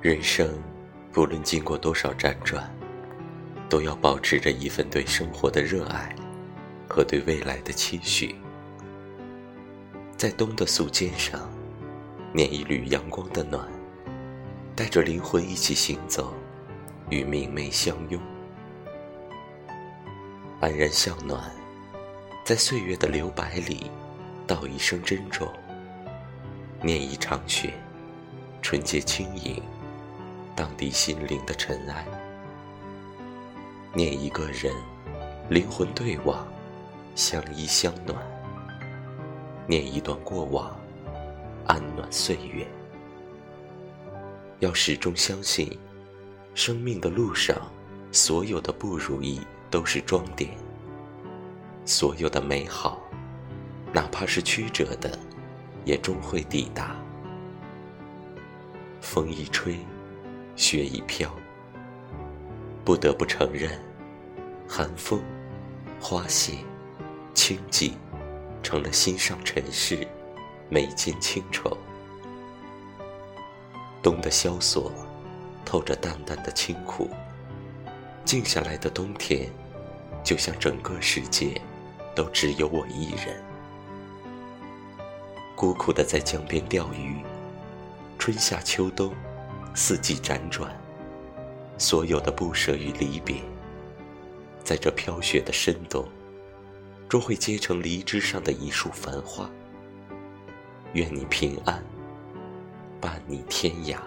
人生不论经过多少辗转，都要保持着一份对生活的热爱和对未来的期许。在冬的素笺上，捻一缕阳光的暖，带着灵魂一起行走，与明媚相拥，安然向暖，在岁月的留白里，道一声珍重，念一场雪，纯洁轻盈，荡涤心灵的尘埃，念一个人，灵魂对望，相依相暖。念一段过往，安暖岁月。要始终相信，生命的路上，所有的不如意都是装点；所有的美好，哪怕是曲折的，也终会抵达。风一吹，雪一飘，不得不承认，寒风、花谢、清寂。成了心上尘世，眉间清愁。冬的萧索，透着淡淡的清苦。静下来的冬天，就像整个世界，都只有我一人。孤苦的在江边钓鱼，春夏秋冬，四季辗转，所有的不舍与离别，在这飘雪的深冬。终会结成梨枝上的一束繁花。愿你平安，伴你天涯。